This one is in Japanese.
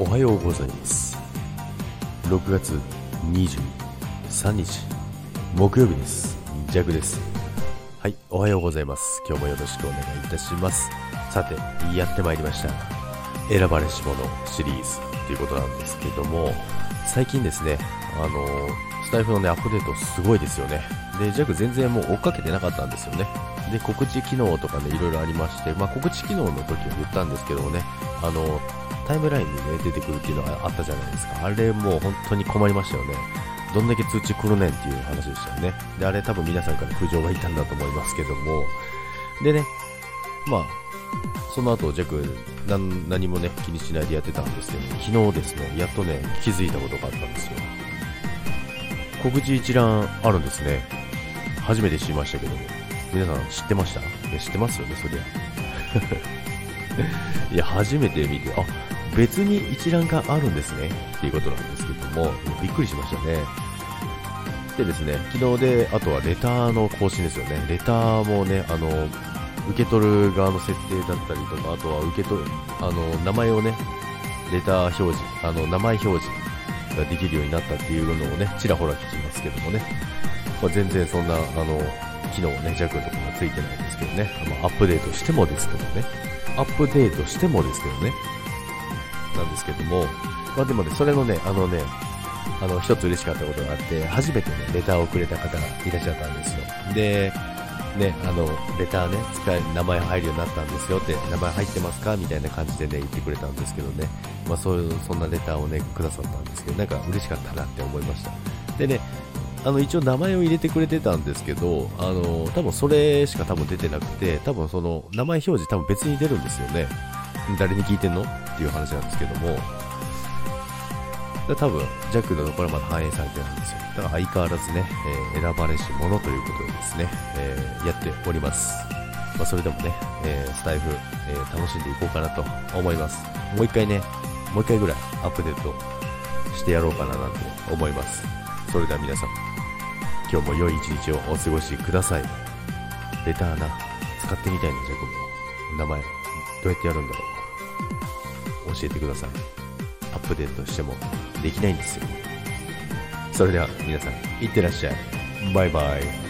おはようございます。6月23日木曜日です。ジャグです。はいおはようございます。今日もよろしくお願いいたします。さてやってまいりました。選ばれし者シリーズということなんですけども最近ですねあのスタイフのねアップデートすごいですよねでジャック全然もう追っかけてなかったんですよねで告知機能とかねいろいろありまして、まあ、告知機能の時は言ったんですけどもねあのタイムラインにね、出てくるっていうのがあったじゃないですか。あれもう本当に困りましたよね。どんだけ通知来るねんっていう話でしたよね。で、あれ多分皆さんから苦情がいたんだと思いますけども。でね、まあ、その後、ジャック何、何もね、気にしないでやってたんですけど、昨日ですね、やっとね、気づいたことがあったんですよ。告知一覧あるんですね。初めて知りましたけども。皆さん知ってました？いや知ってますよね、そりゃ。いや、初めて見て、あ、別に一覧があるんですねっていうことなんですけども、びっくりしましたね。でですね、昨日で、あとはレターの更新ですよね。レターもね、あの、受け取る側の設定だったりとか、あとは受け取る、あの、名前をね、レター表示、あの、名前表示ができるようになったっていうのをね、ちらほら聞きますけどもね、まあ、全然そんな、あの、機能ね、弱とかがついてないんですけどね、まあ、アップデートしてもですけどね、アップデートしてもですけどね、なんですけども、まあでもね、それのね、あのね、あの、一つ嬉しかったことがあって、初めてね、レターをくれた方がいらっしゃったんですよ。で、ね、あの、レターね、使い、名前入るようになったんですよって、名前入ってますかみたいな感じでね、言ってくれたんですけどね、まあそういう、そんなレターをね、くださったんですけど、なんか嬉しかったなって思いました。でね、あの、一応名前を入れてくれてたんですけど、あの、多分それしか多分出てなくて、多分その、名前表示多分別に出るんですよね。誰に聞いてんの？っていう話なんですけども、多分、ジャックのところまだ反映されてないんですよ。だから相変わらずね、えー、選ばれし者ということでですね、えー、やっております。まあ、それでもね、えー、スタイフ、え楽しんでいこうかなと思います。もう一回ね、もう一回ぐらいアップデートしてやろうかななんて思います。それでは皆さん、今日も良い一日をお過ごしください。レターな、使ってみたいな、ジャックも。名前、どうやってやるんだろう。教えてください。アップデートしてもできないんですよ。それでは皆さん、いってらっしゃい。バイバイ。